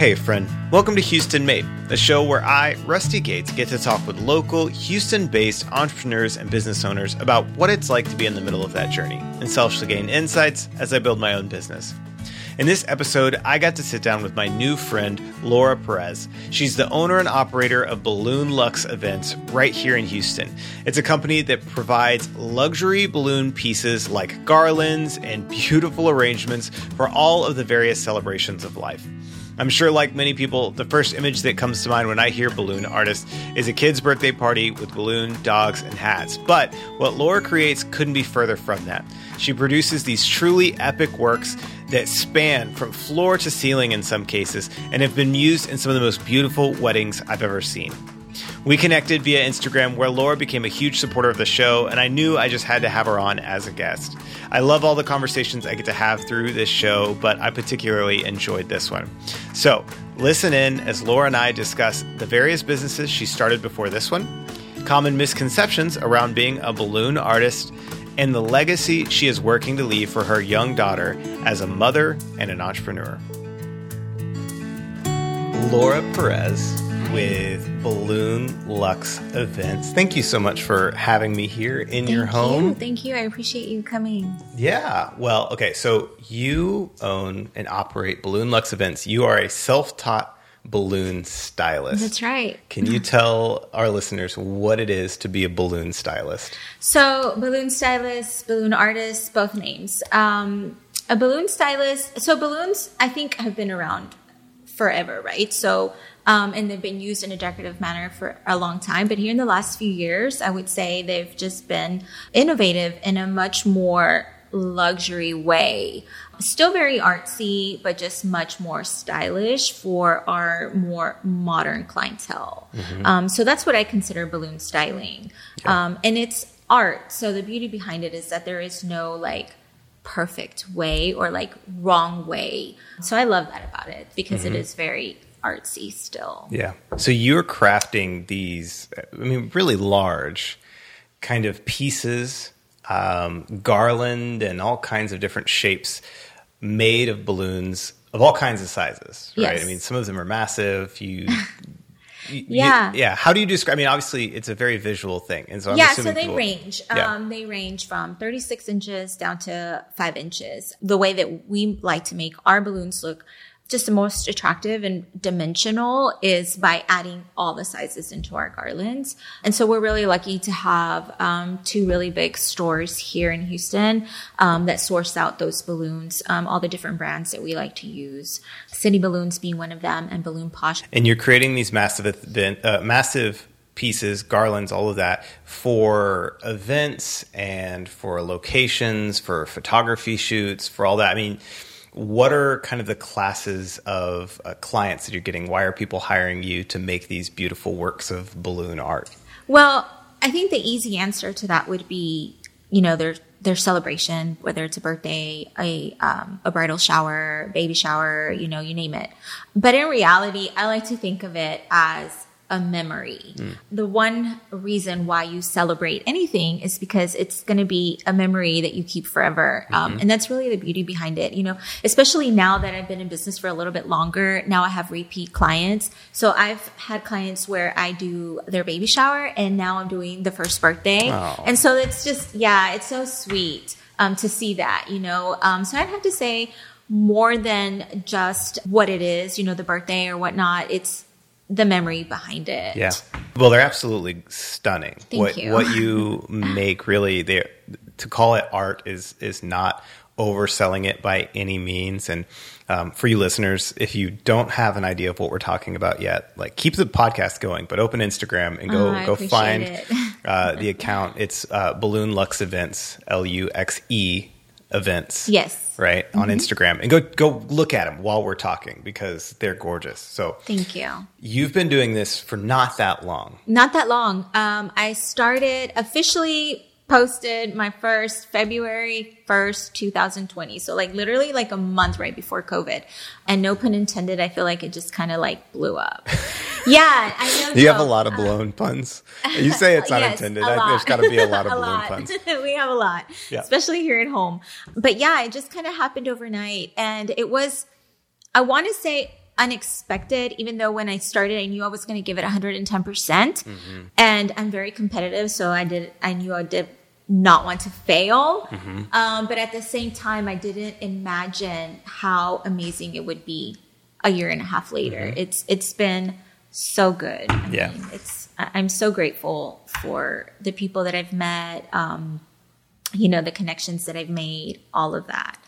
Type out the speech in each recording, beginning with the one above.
Hey, friend. Welcome to Houston Made, a show where I, Rusty Gates, get to talk with local, Houston based entrepreneurs and business owners about what it's like to be in the middle of that journey and selfishly gain insights as I build my own business. In this episode, I got to sit down with my new friend, Laura Perez. She's the owner and operator of Balloon Luxe Events right here in Houston. It's a company that provides luxury balloon pieces like garlands and beautiful arrangements for all of the various celebrations of life. I'm sure, like many people, the first image that comes to mind when I hear balloon artist is a kid's birthday party with balloon dogs and hats. But what Laura creates couldn't be further from that. She produces these truly epic works that span from floor to ceiling in some cases and have been used in some of the most beautiful weddings I've ever seen. We connected via Instagram where Laura became a huge supporter of the show, and I knew I just had to have her on as a guest. I love all the conversations I get to have through this show, but I particularly enjoyed this one. So listen in as Laura and I discuss the various businesses she started before this one, common misconceptions around being a balloon artist, and the legacy she is working to leave for her young daughter as a mother and an entrepreneur. Laura Perez with Balloon Luxe Events. Thank you so much for having me here in Thank your home. You. Thank you. I appreciate you coming. Yeah. Well, okay. So you own and operate Balloon Luxe Events. You are a self taught balloon stylist. That's right. Can you tell our listeners what it is to be a balloon stylist? So, balloon stylist, balloon artist, both names. Um, a balloon stylist. So, balloons, I think, have been around forever, right? So, um, and they've been used in a decorative manner for a long time. But here in the last few years, I would say they've just been innovative in a much more luxury way. Still very artsy, but just much more stylish for our more modern clientele. Mm-hmm. Um, so that's what I consider balloon styling. Yeah. Um, and it's art. So the beauty behind it is that there is no like perfect way or like wrong way. So I love that about it because mm-hmm. it is very artsy still. Yeah. So you're crafting these, I mean, really large kind of pieces, um, garland, and all kinds of different shapes made of balloons of all kinds of sizes, right? Yes. I mean, some of them are massive. You. yeah. You, yeah. How do you describe? I mean, obviously, it's a very visual thing, and so I'm yeah. So they people, range. Yeah. Um, they range from 36 inches down to five inches. The way that we like to make our balloons look just the most attractive and dimensional is by adding all the sizes into our garlands. And so we're really lucky to have um, two really big stores here in Houston um, that source out those balloons, um, all the different brands that we like to use. City Balloons being one of them, and Balloon Posh. And you're creating these massive, uh, massive pieces, garlands, all of that for events and for locations, for photography shoots, for all that. I mean what are kind of the classes of uh, clients that you're getting? Why are people hiring you to make these beautiful works of balloon art? Well, I think the easy answer to that would be, you know, their their celebration, whether it's a birthday, a um, a bridal shower, baby shower, you know, you name it. But in reality, I like to think of it as a memory. Mm. The one reason why you celebrate anything is because it's going to be a memory that you keep forever. Um, mm-hmm. and that's really the beauty behind it. You know, especially now that I've been in business for a little bit longer, now I have repeat clients. So I've had clients where I do their baby shower and now I'm doing the first birthday. Oh. And so it's just, yeah, it's so sweet. Um, to see that, you know, um, so I'd have to say more than just what it is, you know, the birthday or whatnot. It's the memory behind it. Yeah. Well, they're absolutely stunning. Thank what, you. What you make really there to call it art is is not overselling it by any means. And um, for you listeners, if you don't have an idea of what we're talking about yet, like keep the podcast going, but open Instagram and go oh, go find uh, the account. It's uh, Balloon Luxe Events, L U X E events. Yes. Right on mm-hmm. Instagram and go go look at them while we're talking because they're gorgeous. So thank you. You've been doing this for not that long. Not that long. Um, I started officially posted my first February 1st, 2020. So like literally like a month right before COVID. And no pun intended, I feel like it just kind of like blew up. yeah, I know. you have a lot of blown uh, puns. You say it's unintended. yes, there's got to be a lot of a balloon lot. puns. we have a lot, yeah. especially here at home. But yeah, it just kind of happened overnight. And it was, I want to say unexpected, even though when I started, I knew I was going to give it 110%. percent And I'm very competitive. So I did, I knew I did not want to fail. Um, but at the same time, I didn't imagine how amazing it would be a year and a half later. It's, it's been so good. I Yeah. mean, it's, I'm so grateful for the people that I've met. Um, you know the connections that I've made, all of that.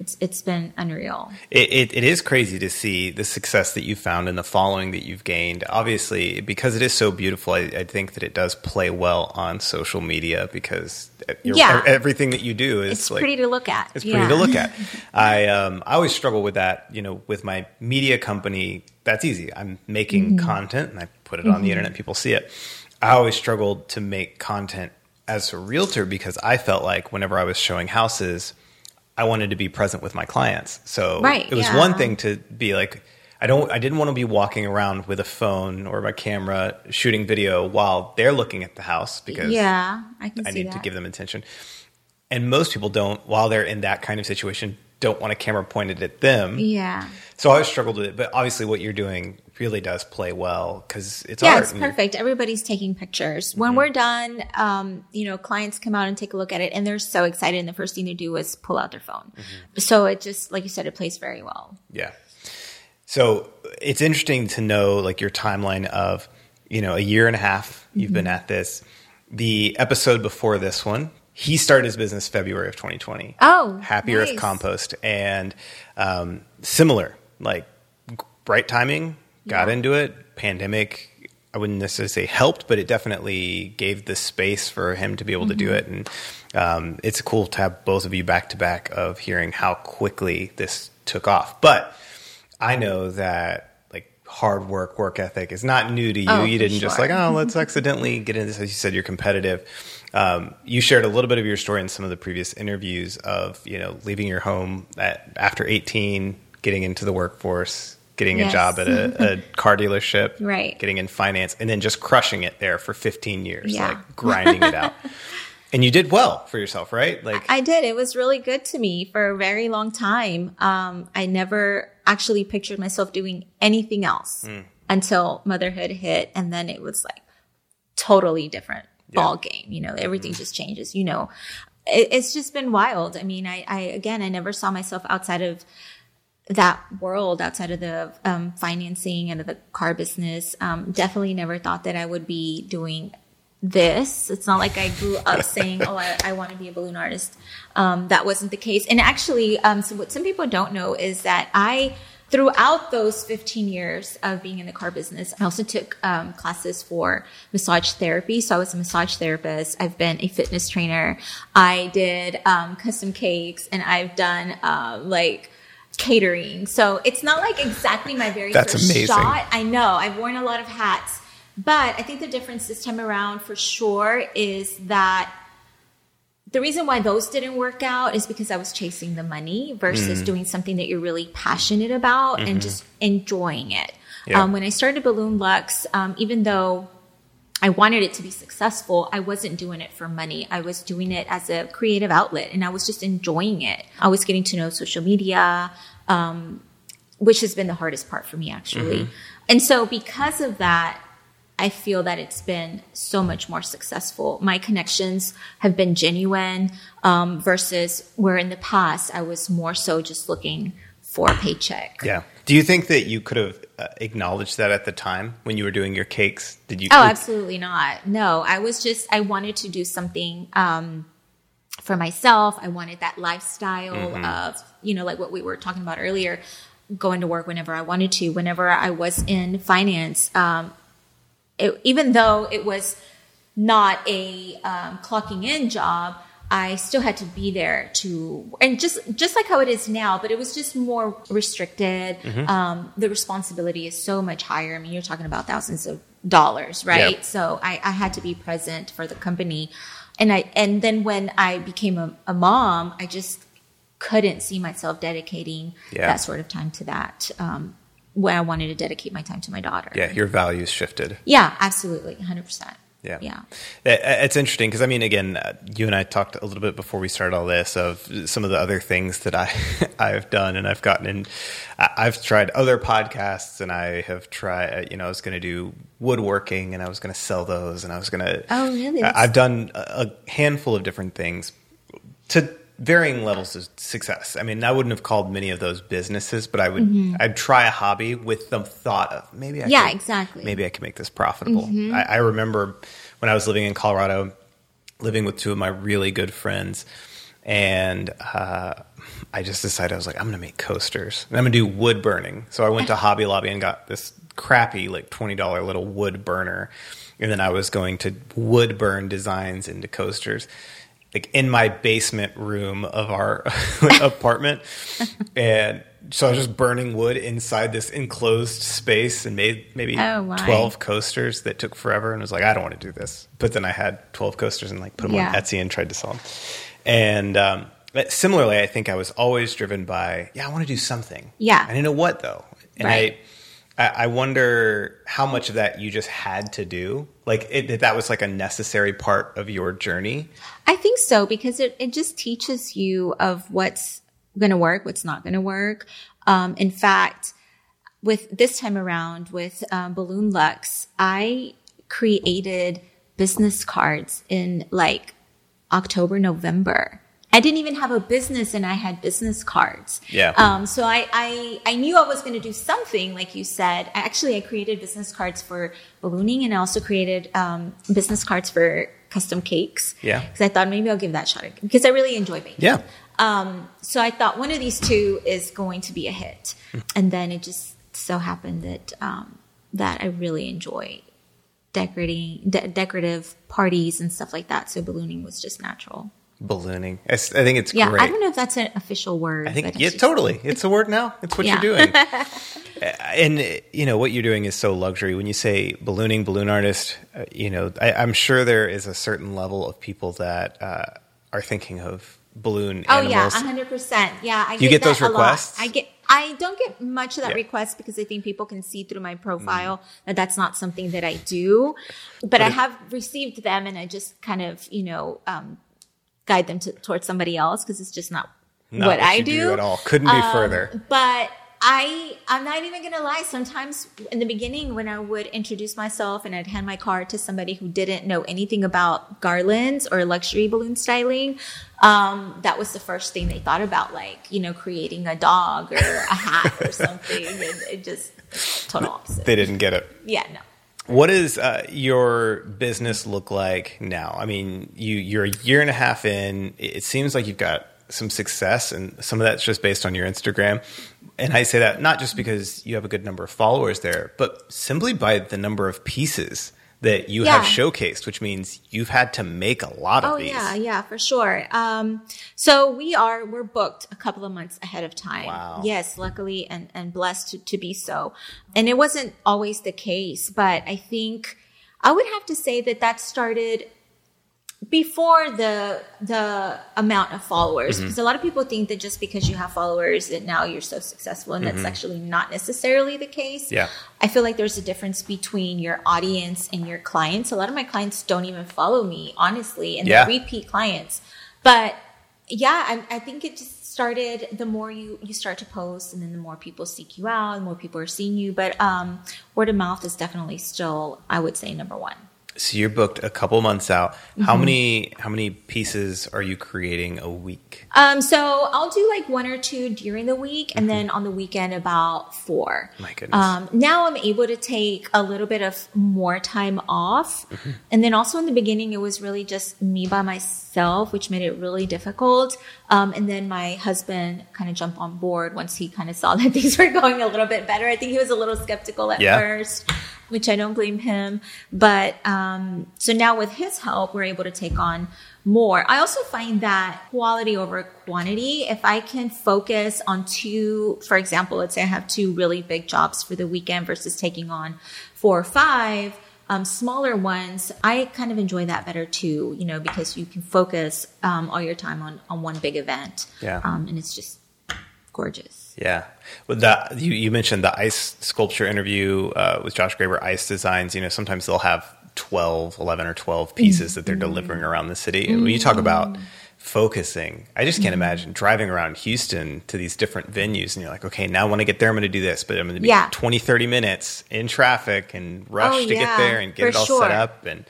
It's it's been unreal. It, it, it is crazy to see the success that you found and the following that you've gained. Obviously, because it is so beautiful, I, I think that it does play well on social media because Yeah. everything that you do is It's like pretty to look at. It's pretty to look at. I um, I always struggle with that. You know, with my media company, that's easy. I'm making Mm-hmm. content and I put it on the internet. People see it. I always struggled to make content as a realtor because I felt like whenever I was showing houses, I wanted to be present with my clients. So Right, it was yeah. one thing to be like. I don't. I didn't want to be walking around with a phone or my camera shooting video while they're looking at the house because Yeah, I can I need that. to give them attention. And most people don't, while they're in that kind of situation, don't want a camera pointed at them. Yeah. So I struggled with it. But obviously, what you're doing really does play well because it's Yeah, art. it's perfect. Everybody's taking pictures. Mm-hmm. When we're done, um, you know, clients come out and take a look at it and they're so excited. And the first thing they do is pull out their phone. Mm-hmm. So it just, like you said, it plays very well. Yeah. So it's interesting to know like your timeline of, you know, a year and a half you've been Mm-hmm. at this. The episode before this one, he started his business February of 2020. Oh, Happy Earth. Compost. And um, similar, like right timing, got Yeah. into it. Pandemic, I wouldn't necessarily say helped, but it definitely gave the space for him to be able to do it. And um, it's cool to have both of you back to back of hearing how quickly this took off. But I know that like hard work, work ethic is not new to you. Oh, you didn't just like, oh, let's accidentally get into this. As you said, you're competitive. Um, you shared a little bit of your story in some of the previous interviews of, you know, leaving your home at, after 18, getting into the workforce, getting a job at a, a car dealership, Right. getting in finance, and then just crushing it there for 15 years, Yeah. like grinding it out. And you did well for yourself, right? Like, I did. It was really good to me for a very long time. Um, I never actually pictured myself doing anything else Hmm. until motherhood hit. And then it was like totally different ball game. You know, everything just changes, you know, it, it's just been wild. I mean, I, I, again, I never saw myself outside of that world outside of the um, financing and of the car business. Um, definitely never thought that I would be doing this. It's not like I grew up saying, "Oh, I, I want to be a balloon artist." Um, that wasn't the case. And actually, um, so what some people don't know is that I, throughout those 15 years of being in the car business, I also took um, classes for massage therapy. So I was a massage therapist. I've been a fitness trainer. I did um, custom cakes, and I've done uh, like catering. So it's not like exactly my very That's first amazing. shot. I know I've worn a lot of hats, but I think the difference this time around for sure is that the reason why those didn't work out is because I was chasing the money Mm. versus doing something that you're really passionate about and just enjoying it. Mm-hmm. Yeah. Um, when I started Balloon Luxe, um, even though I wanted it to be successful, I wasn't doing it for money. I was doing it as a creative outlet and I was just enjoying it. I was getting to know social media, um, which has been the hardest part for me actually. And so because of that, I feel that it's been so much more successful. My connections have been genuine um, versus where in the past I was more so just looking for a paycheck. yeah. Do you think that you could have uh, acknowledged that at the time when you were doing your cakes? Did you? Oh, absolutely not. No, I was just, I wanted to do something um, for myself. I wanted that lifestyle of, you know, like what we were talking about earlier, going to work whenever I wanted to, whenever I was in finance. Um, it, even though it was not a um, clocking in job, I still had to be there to, and just just like how it is now, but it was just more restricted. Um, the responsibility is so much higher. I mean, you're talking about thousands of dollars, right? Yep. So I, I had to be present for the company, and I and then when I became a, a mom, I just couldn't see myself dedicating Yeah. that sort of time to that. Um, when I wanted to dedicate my time to my daughter. Yeah, your values shifted. Yeah, absolutely, hundred percent. Yeah. Yeah. It's interesting because I mean, again, uh, you and I talked a little bit before we started all this of some of the other things that I I've done, and I've gotten in. I've tried other podcasts, and I have tried. You know, I was going to do woodworking, and I was going to sell those, and I was going to. Oh, really? I've done a a handful of different things to varying levels of success. I mean, I wouldn't have called many of those businesses, but I would. I'd try a hobby with the thought of maybe. I Mm-hmm. Yeah, could- exactly. Maybe I could make this profitable. Mm-hmm. I, I remember when I was living in Colorado, living with two of my really good friends, and uh, I just decided I was like, I'm going to make coasters. And I'm going to do wood burning. So I went to Hobby Lobby and got this crappy, like twenty dollar little wood burner, and then I was going to wood burn designs into coasters. Like in my basement room of our apartment, and so I was just burning wood inside this enclosed space and made maybe Oh, 12 coasters that took forever and was like, I don't want to do this. But then I had 12 coasters and like put them on Etsy and tried to sell them. And um, but similarly, I think I was always driven by, yeah, I want to do something. Yeah. I didn't know what though. And Right. I, I I wonder how much of that you just had to do. Like it, that was like a necessary part of your journey. I think so because it, it just teaches you of what's going to work, what's not going to work. Um, in fact, with this time around with um, Balloon Luxe, I created business cards in like October, November. I didn't even have a business and I had business cards. Yeah. Um, so I, I, I knew I was going to do something, like you said. I, actually, I created business cards for ballooning and I also created um, business cards for custom cakes. Yeah. Because I thought maybe I'll give that a shot because I really enjoy baking. Yeah. Um, so I thought one of these two is going to be a hit, and then it just so happened that um, that I really enjoy decorating de- decorative parties and stuff like that. So ballooning was just natural. Ballooning. I think it's Yeah, great. I don't know if that's an official word. I think but yeah, totally. It's a word now. It's what Yeah. you're doing. and you know what you're doing is so luxury. When you say ballooning, balloon artist, uh, you know I, I'm sure there is a certain level of people that uh, are thinking of balloon Oh animals. yeah, hundred percent. Yeah, I you get that those requests? I get. I don't get much of that Yeah. request because I think people can see through my profile that that's not something that I do. But, I have received them, and I just kind of you know um, guide them to, towards somebody else because it's just not, Not what, I you do. at all. Couldn't be Um, further. But I, I'm not even gonna lie. Sometimes in the beginning, when I would introduce myself and I'd hand my card to somebody who didn't know anything about garlands or luxury balloon styling, um, that was the first thing they thought about, like you know, creating a dog or a hat or something. And it just total opposite. They didn't get it. yeah, no. What does uh, your business look like now? I mean, you you're a year and a half in. It it seems like you've got some success, and some of that's just based on your Instagram. And I say that not just because you have a good number of followers there, but simply by the number of pieces that you have showcased, which means you've had to make a lot of Oh these. yeah, yeah, for sure. Um, so we are we're booked a couple of months ahead of time. Wow. Yes, luckily and and blessed to, to be so. And it wasn't always the case, but I think I would have to say that that started before the the amount of followers Mm-hmm. because a lot of people think that just because you have followers that now you're so successful and Mm-hmm. that's actually not necessarily the case Yeah. i feel like there's a difference between your audience and your clients a lot of my clients don't even follow me honestly and Yeah. they're repeat clients but yeah I, I think it just started the more you you start to post and then the more people seek you out the more people are seeing you but um word of mouth is definitely still i would say number one So you're booked a couple months out. Mm-hmm. How many how many pieces are you creating a week? Um, so I'll do like one or two during the week, and then on the weekend about four. My goodness. Um, now I'm able to take a little bit of more time off, Mm-hmm. and then also in the beginning it was really just me by myself, which made it really difficult. Um, and then my husband kind of jumped on board once he kind of saw that things were going a little bit better. I think he was a little skeptical at Yeah. first which I don't blame him. But um, so now with his help, we're able to take on more. I also find that quality over quantity, if I can focus on two, for example, let's say I have two really big jobs for the weekend versus taking on four or five. Um, smaller ones, I kind of enjoy that better too, you know, because you can focus um, all your time on, on one big event. Yeah. Um, and it's just gorgeous. Yeah. Well, that you, you mentioned the ice sculpture interview uh, with Josh Graber, Ice Designs. You know, sometimes they'll have 12, 11 or 12 pieces that they're Mm-hmm. delivering around the city. And when you talk about focusing, I just can't imagine driving around Houston to these different venues and you're like, okay, now when I get there, I'm going to do this, but I'm going to be Yeah. 20, 30 minutes in traffic and rush Oh, to get there and get it all sure. set up. And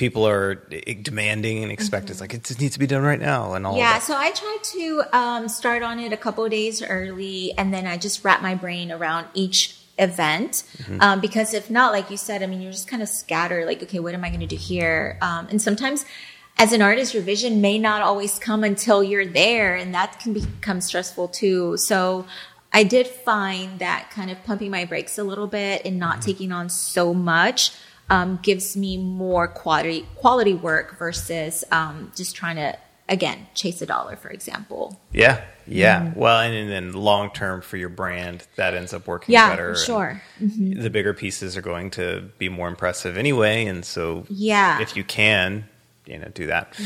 people are eh, demanding and expect it's like, it just needs to be done right now and all Mm-hmm. Yeah, so I try to um, start on it a couple of days early, and then I just wrap my brain around each event. Mm-hmm. Um, because if not, like you said, I mean, you're just kind of scattered. Like, okay, what am I going to do here? Um, and sometimes, as an artist, your vision may not always come until you're there, and that can become stressful too. So. I did find that kind of pumping my brakes a little bit and not taking on so much um, gives me more quality quality work versus um, just trying to again chase a dollar, for example. Yeah, yeah. Mm-hmm. Well, and, and then long term for your brand, that ends up working Yeah, better. for sure. Mm-hmm. The bigger pieces are going to be more impressive anyway, and so Yeah. Mm-hmm. if you can, you know, do that.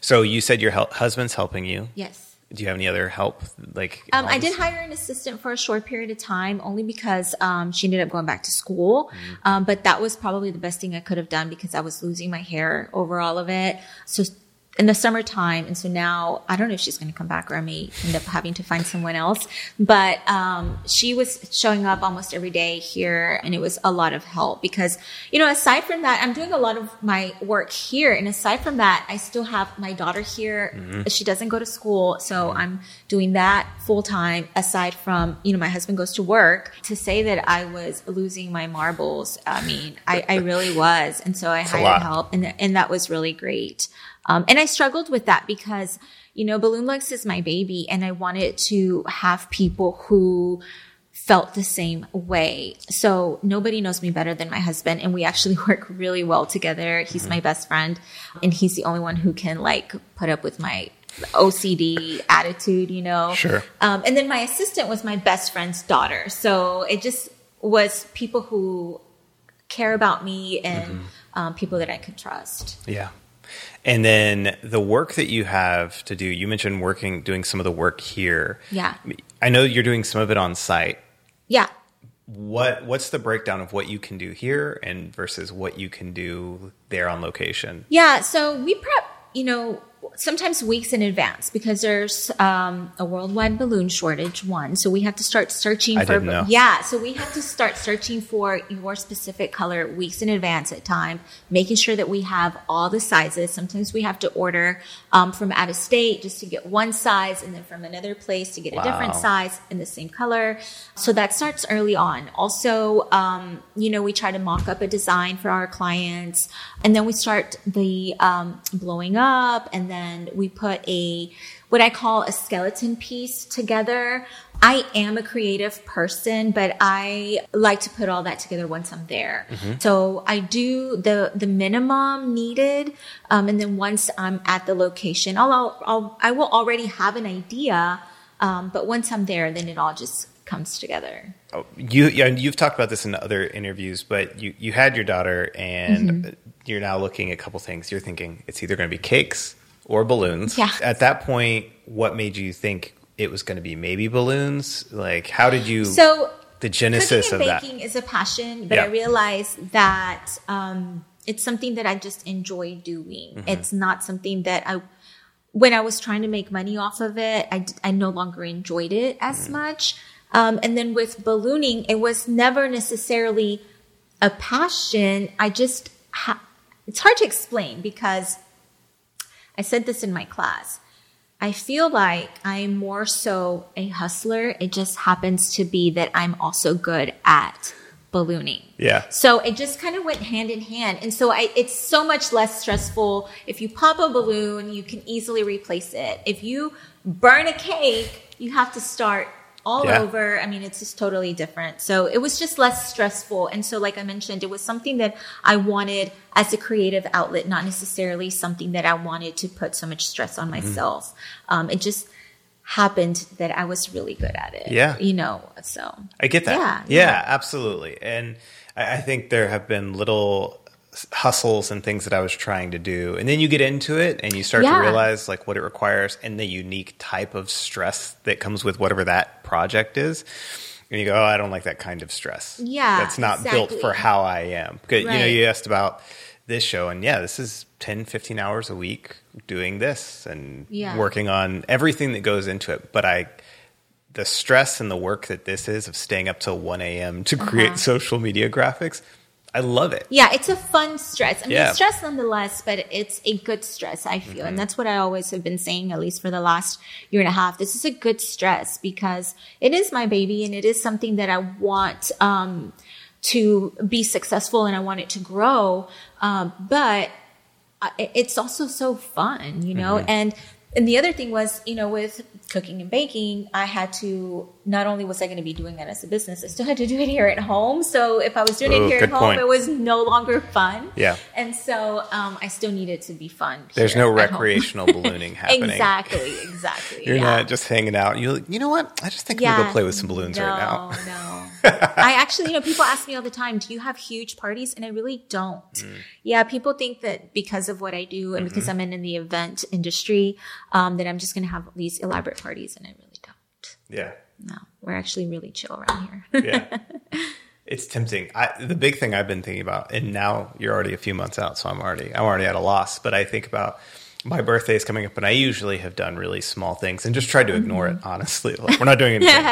So you said your hel- husband's helping you. Yes. Do you have any other help? Like, Um, I did hire an assistant for a short period of time, only because um, she ended up going back to school. Um, but that was probably the best thing I could have done because I was losing my hair over all of it. So in the summertime, and so now I don't know if she's going to come back or I may end up having to find someone else. But um, she was showing up almost every day here, and it was a lot of help because you know aside from that, I'm doing a lot of my work here, and aside from that, I still have my daughter here. She doesn't go to school, so I'm doing that full time. Aside from you know my husband goes to work. To say that I was losing my marbles, I mean I, I really was, and so I hired help, and and that was really great. Um, and I struggled with that because, you know, Balloon Luxe is my baby and I wanted to have people who felt the same way. So nobody knows me better than my husband and we actually work really well together. He's my best friend and he's the only one who can like put up with my OCD attitude, you know? Sure. Um, and then my assistant was my best friend's daughter. So it just was people who care about me and um, people that I could trust. Yeah. And then the work that you have to do, you mentioned working, doing some of the work here. Yeah. I know you're doing some of it on site. Yeah. What what's the breakdown of what you can do here and versus what you can do there on location? Yeah, so we prep, you know, sometimes weeks in advance because there's um, a worldwide balloon shortage. One, so we have to start searching I for. didn't know. Yeah, so we have to start searching for your specific color weeks in advance at time, making sure that we have all the sizes. Sometimes we have to order um, from out of state just to get one size, and then from another place to get a different size in the same color. So that starts early on. Also, um, you know, we try to mock up a design for our clients, and then we start the um, blowing up, and then we put a what I call a skeleton piece together. I am a creative person, but I like to put all that together once I'm there. So I do the the minimum needed, um, and then once I'm at the location, I'll, I'll, I'll I will already have an idea. Um, but once I'm there, then it all just comes together. Oh, you yeah, you've talked about this in other interviews, but you you had your daughter and Mm-hmm. you're now looking at a couple things. You're thinking it's either going to be cakes or balloons. Yeah. At that point, what made you think it was going to be maybe balloons? Like how did you So the genesis cooking of and that? baking is a passion, but Yeah. I realized that um, it's something that I just enjoy doing. Mm-hmm. It's not something that I, when I was trying to make money off of it, I, I no longer enjoyed it as Mm. much. Um, and then with ballooning, it was never necessarily a passion. I just, ha- it's hard to explain because I said this in my class. I feel like I'm more so a hustler. It just happens to be that I'm also good at ballooning. Yeah. So it just kind of went hand in hand. And so I, it's so much less stressful. If you pop a balloon, you can easily replace it. If you burn a cake, you have to start all Yeah. over. I mean, it's just totally different. So it was just less stressful. And so, like I mentioned, it was something that I wanted as a creative outlet, not necessarily something that I wanted to put so much stress on Mm-hmm. myself. Um, it just happened that I was really good at it. Yeah. You know, so. I get that. Yeah, Yeah, yeah. absolutely. And I, I think there have been little hustles and things that I was trying to do. And then you get into it and you start to realize like what it requires and the unique type of stress that comes with whatever that project is. and you go, oh, I don't like that kind of stress. Yeah, That's not built for how I am. 'Cause, You know, you asked about this show, and yeah, this is 10, 15 hours a week doing this and Yeah. working on everything that goes into it. But I, the stress and the work that this is of staying up till 1 a.m. to create Uh-huh. social media graphics, I love it. Yeah, it's a fun stress. I mean, Yeah. stress nonetheless, but it's a good stress, I feel. And that's what I always have been saying, at least for the last year and a half. This is a good stress because it is my baby and it is something that I want um, to be successful and I want it to grow. Um, but it's also so fun, you know? And and the other thing was, you know, with cooking and baking, I had to not only was I going to be doing that as a business, I still had to do it here at home. So if I was doing Ooh, it here at home, point. it was no longer fun. Yeah. And so um, I still needed to be fun. There's here no recreational ballooning happening. exactly, exactly. You're yeah. not just hanging out. You you know what? I just think I'm gonna go play with some balloons no, right now. No, I actually, you know, people ask me all the time, "Do you have huge parties?" And I really don't. Mm. Yeah, people think that because of what I do and Mm-hmm. because I'm in, in the event industry, um, that I'm just going to have these elaborate parties, and I really don't. Yeah. No, we're actually really chill around here. yeah. It's tempting. I, the big thing I've been thinking about, and now you're already a few months out, so I'm already I'm already at a loss. But I think about my birthday is coming up, and I usually have done really small things and just tried to ignore Mm-hmm. it. Honestly, like we're not doing anything.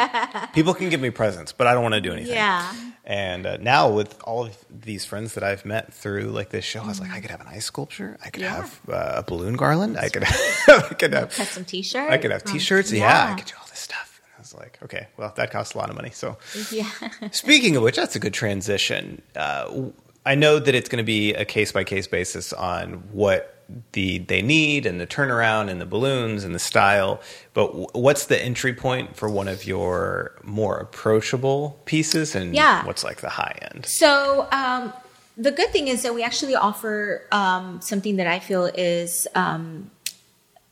People can give me presents, but I don't want to do anything. yeah, And uh, now with all of these friends that I've met through like this show, I was like, I could have an ice sculpture. I could Yeah. have uh, a balloon garland. I could I could have custom T-shirt. I could have Um, T-shirts. yeah. I could do all this stuff. And I was like, okay, well, that costs a lot of money. So, Yeah. speaking of which, that's a good transition. Uh, I know that it's going to be a case by case basis on what the they need and the turnaround and the balloons and the style. But w- what's the entry point for one of your more approachable pieces, and Yeah. what's like the high end? So um, the good thing is that we actually offer um, something that I feel is um,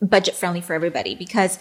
budget friendly for everybody because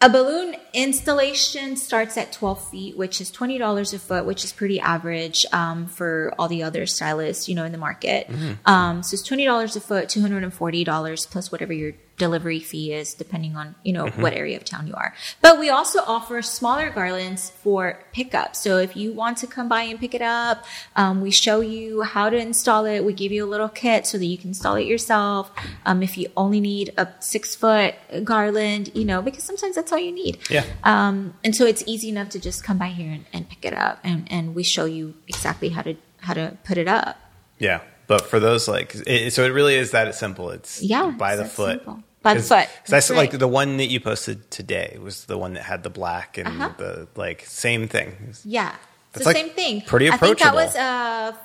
a balloon installation starts at 12 feet, which is $20 a foot, which is pretty average um, for all the other stylists, you know, in the market. Um, so it's $20 a foot, $240 plus whatever your delivery fee is, depending on, you know, what area of town you are. But we also offer smaller garlands for pickup. So if you want to come by and pick it up, um, we show you how to install it. We give you a little kit so that you can install it yourself. Um, if you only need a six foot garland, you know, because sometimes that's all you need. Yeah. Um, and so it's easy enough to just come by here and, and pick it up, and, and we show you exactly how to how to put it up. Yeah, but for those like, it, so it really is that simple. It's Yeah, by the foot. simple. By the foot. 'cause I like the one that you posted today was the one that had the black and Uh-huh. the like same thing. Yeah, it's the like same thing. pretty approachable. I think that was a.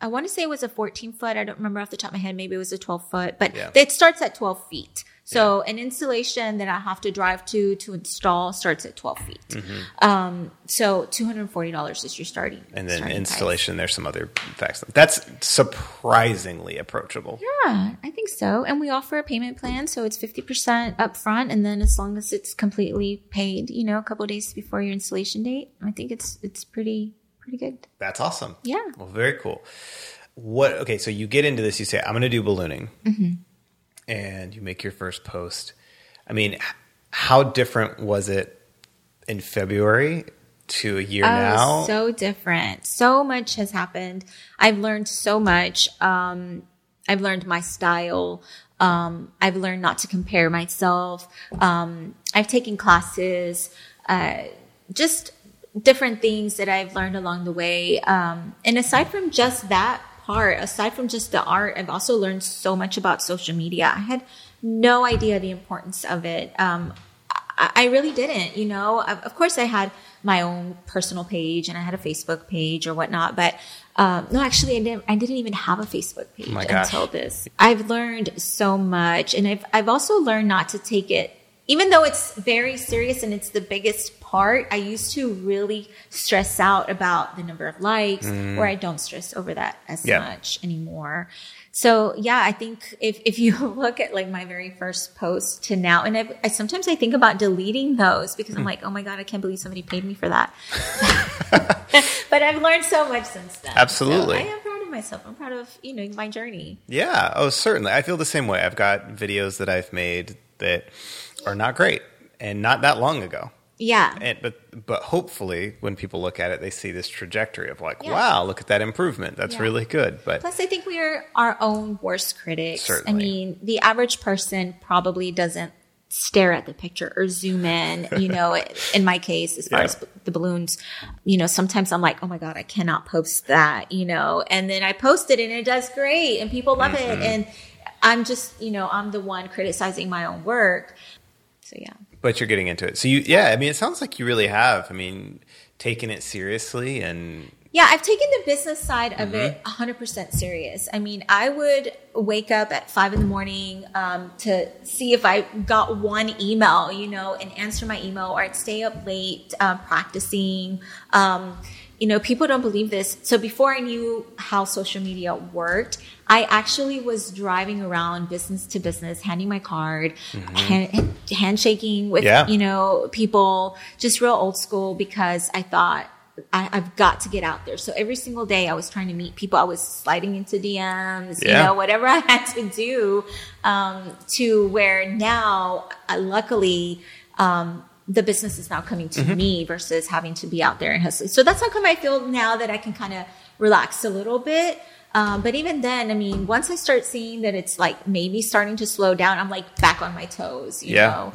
I want to say it was a 14 foot. I don't remember off the top of my head. Maybe it was a 12 foot, but Yeah. it starts at 12 feet. So an installation that I have to drive to to install starts at 12 feet. Um, so $240 is your starting. Mm-hmm. And then starting price. installation, there's some other facts. That's surprisingly approachable. Yeah, I think so. And we offer a payment plan, so it's fifty percent upfront, and then as long as it's completely paid, you know, a couple of days before your installation date, I think it's it's pretty pretty good. That's awesome. Yeah. Well, very cool. What? Okay, so you get into this. You say, "I'm going to do ballooning," Mm-hmm. And you make your first post. I mean, how different was it in February to a year now? Oh, so different. So much has happened. I've learned so much. Um, I've learned my style. Um, I've learned not to compare myself. Um, I've taken classes, uh, just different things that I've learned along the way. Um, and aside from just that part, aside from just the art, I've also learned so much about social media. I had no idea the importance of it. Um, I I really didn't, you know. Of of course, I had my own personal page and I had a Facebook page or whatnot, but um, no, actually, I didn't. I didn't even have a Facebook page my gosh. until this. I've learned so much, and I've I've also learned not to take it, even though it's very serious and it's the biggest part. I used to really stress out about the number of likes, where I don't stress over that as Mm. Yeah. much anymore. So yeah, I think if, if you look at like my very first post to now, and I've, I sometimes I think about deleting those because. I'm like, oh my god, I can't believe somebody paid me for that. but I've learned so much since then. Absolutely. So I am proud of myself. I'm proud of you know my journey. Yeah, oh, certainly. I feel the same way. I've got videos that I've made that are not great and not that long ago. Yeah. And, but but hopefully, when people look at it, they see this trajectory of like, Yeah. wow, look at that improvement. That's Yeah. really good. But Plus, I think we are our own worst critics. Certainly. I mean, the average person probably doesn't stare at the picture or zoom in. You know, in my case, as far Yeah. as the balloons, you know, sometimes I'm like, oh my God, I cannot post that, you know, and then I post it and it does great and people love Mm-hmm. it. And I'm just, you know, I'm the one criticizing my own work. So, yeah. but you're getting into it. So you, yeah, I mean, it sounds like you really have. I mean, taken it seriously and Yeah, I've taken the business side of Mm-hmm. it 100% serious. I mean, I would wake up at five in the morning um, to see if I got one email, you know, and answer my email, or I'd stay up late uh, practicing. Um, you know, people don't believe this. So before I knew how social media worked, I actually was driving around business to business, handing my card, hand, handshaking with, Mm-hmm. Yeah. you know, people, just real old school because I thought I, I've got to get out there. So every single day I was trying to meet people. I was sliding into DMs, you know, whatever I had to do, um, to where now, uh, luckily, um, the business is now coming to Mm-hmm. me versus having to be out there and hustling. So that's how come I feel now that I can kind of relax a little bit. Um, but even then, I mean, once I start seeing that it's like maybe starting to slow down, I'm like back on my toes, you Yeah. know?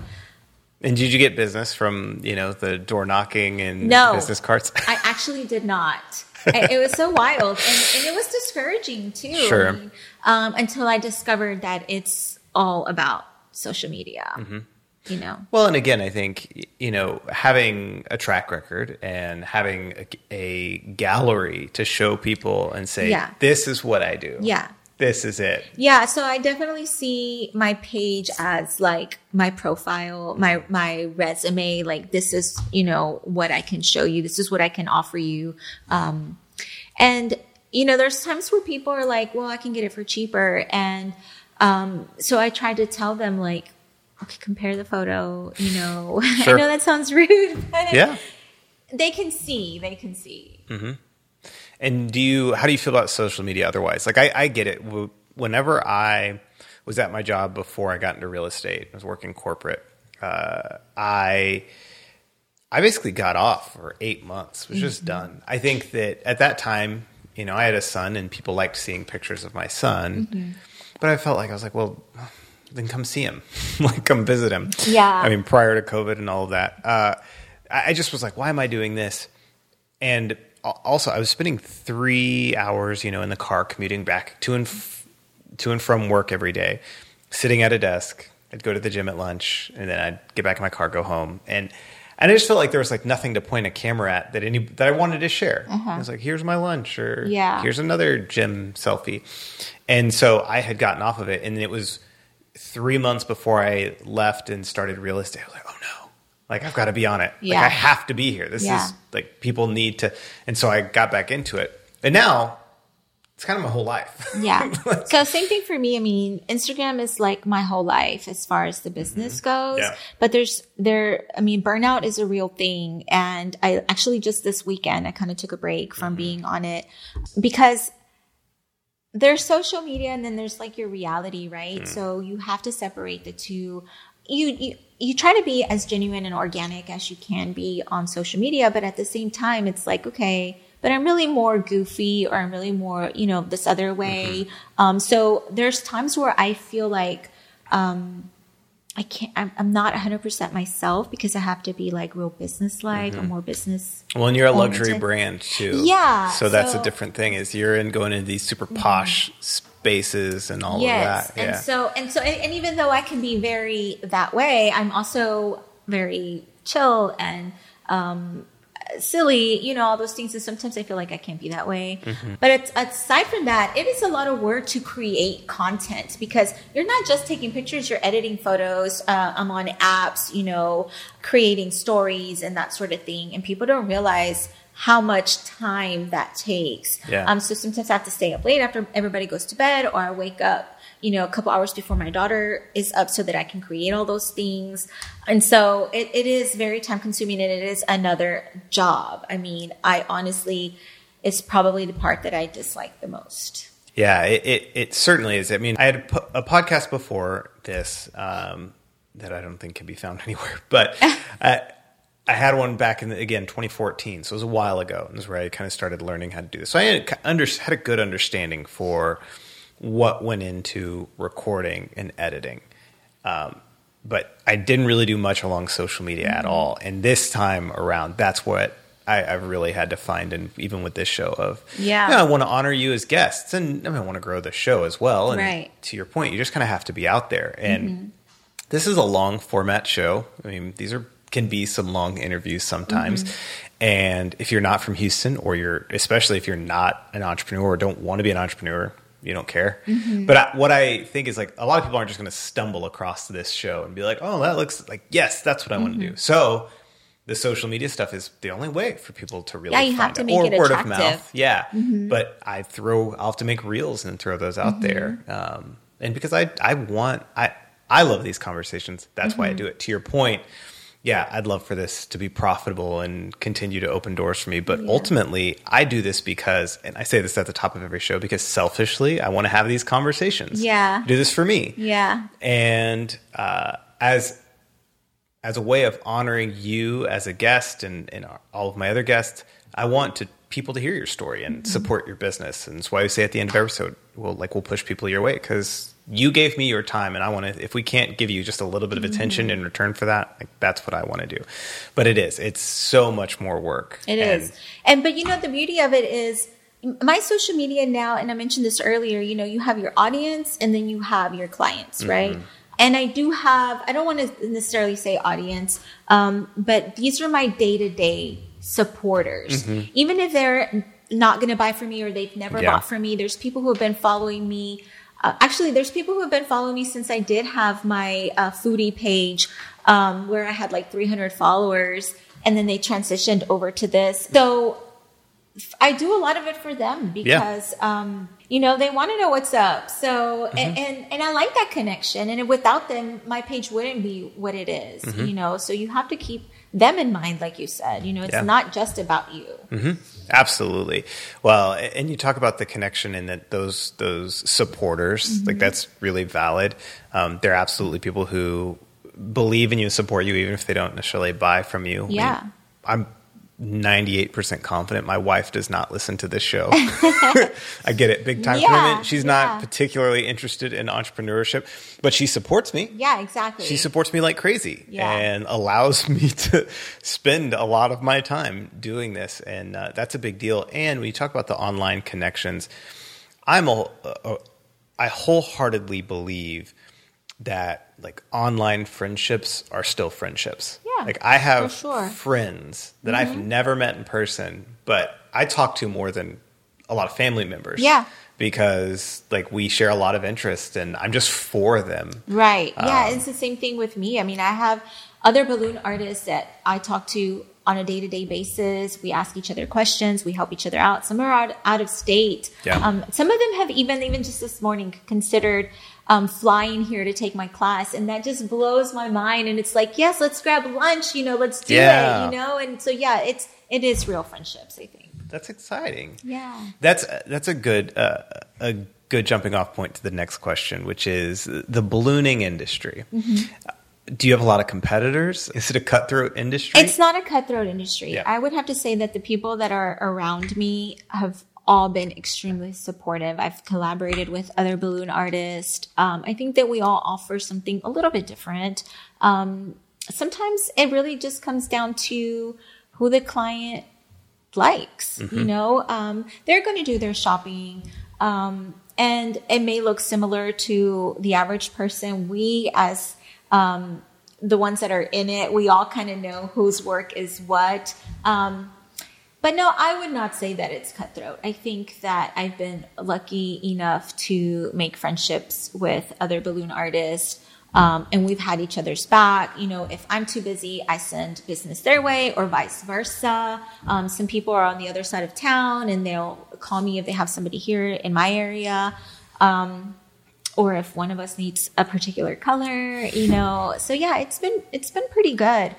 and did you get business from you know the door knocking and No. business cards? I actually did not. it was so wild, and, and it was discouraging too. Sure. I mean, um, until I discovered that it's all about social media. Mm-hmm. You know, Well, and again, I think you know having a track record and having a, a gallery to show people and say, Yeah. "This is what I do. Yeah. this is it." yeah. So I definitely see my page as like my profile, my my resume. Like this is you know what I can show you. This is what I can offer you. Um, and you know, there's times where people are like, "Well, I can get it for cheaper," and um, so I tried to tell them like. Okay, compare the photo. You know, Sure. I know that sounds rude, but Yeah. they can see. They can see. Mm-hmm. And do you? How do you feel about social media? Otherwise, like I, I get it. Whenever I was at my job before I got into real estate, I was working corporate. Uh, I I basically got off for eight months. Was just mm-hmm. done. I think that at that time, you know, I had a son, and people liked seeing pictures of my son. Mm-hmm. But I felt like I was like, well, then come see him, like come visit him. Yeah. I mean, prior to COVID and all of that, uh, I just was like, why am I doing this? And also, I was spending three hours, you know, in the car commuting back to and f- to and from work every day, sitting at a desk. I'd go to the gym at lunch, and then I'd get back in my car, go home, and and I just felt like there was like nothing to point a camera at that any that I wanted to share. I was like, here's my lunch, or Yeah. here's another gym selfie, and so I had gotten off of it, and it was three months before I left and started real estate. I was like, oh no, like I've got to be on it. Like Yeah. I have to be here. This Yeah. is like people need to, and so I got back into it, and now it's kind of my whole life. Yeah. so same thing for me. I mean, Instagram is like my whole life as far as the business mm-hmm. goes. Yeah. But there's there. I mean, burnout is a real thing, and I actually just this weekend I kind of took a break from mm-hmm. being on it because there's social media and then there's like your reality, right? So you have to separate the two. You, you you try to be as genuine and organic as you can be on social media, but at the same time, it's like okay, but I'm really more goofy, or I'm really more you know this other way. Um, so there's times where I feel like um, I can't. I'm, I'm not 100 percent myself because I have to be like real business like or more business well, and you're a luxury Oriented. brand too. Yeah, So that's a different thing. Is you're in going into these super posh spaces and all yes of that. Yeah. and so and so and, and even though i can be very that way i'm also very chill and um silly you know all those things and sometimes i feel like i can't be that way Mm-hmm. but it's, aside from that it is a lot of work to create content because you're not just taking pictures you're editing photos uh, i'm on apps you know creating stories and that sort of thing and people don't realize how much time that takes Yeah. um, so sometimes I have to stay up late after everybody goes to bed, or I wake up, you know, a couple hours before my daughter is up so that I can create all those things. And so it, it is very time consuming and it is another job. I mean, I honestly, it's probably the part that I dislike the most. Yeah, it, it, it certainly is. I mean, I had a, po- a podcast before this um, that I don't think can be found anywhere, but uh, I had one back in the, again 2014, so it was a while ago, and this is where I kind of started learning how to do this. So I had, under, had a good understanding for what went into recording and editing, um, but I didn't really do much along social media mm-hmm. at all. And this time around, that's what I, have really had to find, and even with this show, of yeah, you know, I want to honor you as guests, and I, mean, I want to grow the show as well. And right. to your point, you just kind of have to be out there, and mm-hmm. this is a long format show. I mean, these are can be some long interviews sometimes. Mm-hmm. And if you're not from Houston, or you're especially if you're not an entrepreneur or don't want to be an entrepreneur, you don't care. Mm-hmm. But I, what I think is like a lot of people aren't just going to stumble across this show and be like, "Oh, that looks like yes, that's what I mm-hmm. want to do." So the social media stuff is the only way for people to really yeah, you have to make or it word attractive. of mouth. Yeah, mm-hmm. but I throw I'll have to make reels and throw those out mm-hmm. there, um, and because I I want I I love these conversations. That's why I mm-hmm. do it. To your point yeah, I'd love for this to be profitable and continue to open doors for me. But yeah. ultimately, I do this because, and I say this at the top of every show, because selfishly, I want to have these conversations. Yeah. Do this for me. Yeah. And uh, as as a way of honoring you as a guest and, and all of my other guests, I want to people to hear your story and mm-hmm. support your business. And that's why we say at the end of every episode, we'll like we'll push people your way because you gave me your time and I want to if we can't give you just a little bit of attention mm-hmm. in return for that like that's what I want to do but it is it's so much more work It and, is, and but you know the beauty of it is my social media now and I mentioned this earlier you know you have your audience and then you have your clients mm-hmm. right and I do have I don't want to necessarily say audience um, but these are my day-to-day supporters mm-hmm. even if they're not going to buy from me or they've never yeah. bought from me there's people who have been following me uh, actually, there's people who have been following me since I did have my uh, foodie page, um, where I had like 300 followers, and then they transitioned over to this. So I do a lot of it for them because, yeah. um, you know, they want to know what's up. So, mm-hmm. and, and, and I like that connection. And without them, my page wouldn't be what it is, mm-hmm. you know. So you have to keep them in mind, like you said. You know, it's yeah. not just about you. Mm-hmm. Absolutely. Well, and you talk about the connection and that those those supporters, mm-hmm. like that's really valid. Um, they're absolutely people who believe in you, and support you, even if they don't necessarily buy from you. Yeah. I I'm 98% confident my wife does not listen to this show. I get it, big time yeah, commitment. She's yeah. not particularly interested in entrepreneurship, but she supports me. Yeah, exactly. She supports me like crazy yeah. and allows me to spend a lot of my time doing this. And uh, that's a big deal. And when you talk about the online connections, I'm a, a I wholeheartedly believe that like online friendships are still friendships. Yeah. Like I have sure. friends that mm-hmm. I've never met in person, but I talk to more than a lot of family members. Yeah. Because like we share a lot of interest and I'm just for them. Right. Um, yeah, it's the same thing with me. I mean, I have other balloon artists that I talk to on a day to day basis. We ask each other questions. We help each other out. Some are out, out of state. Yeah. Um, some of them have even, even just this morning considered um, flying here to take my class. And that just blows my mind. And it's like, yes, let's grab lunch, you know, let's do yeah. it, you know? And so, yeah, it's, it is real friendships, I think. That's exciting. Yeah. That's, that's a good, uh, a good jumping off point to the next question, which is the ballooning industry. Mm-hmm. Do you have a lot of competitors? Is it a cutthroat industry? It's not a cutthroat industry. Yeah. I would have to say that the people that are around me have all been extremely supportive. I've collaborated with other balloon artists. Um, I think that we all offer something a little bit different. Um, sometimes it really just comes down to who the client likes. Mm-hmm. You know, um, they're going to do their shopping. Um, and it may look similar to the average person. We, as um, the ones that are in it, we all kind of know whose work is what. Um, but no, I would not say that it's cutthroat. I think that I've been lucky enough to make friendships with other balloon artists. Um, and we've had each other's back. You know, if I'm too busy, I send business their way or vice versa. Um, some people are on the other side of town and they'll call me if they have somebody here in my area. Um, or if one of us needs a particular color, you know. So yeah, it's been, it's been pretty good.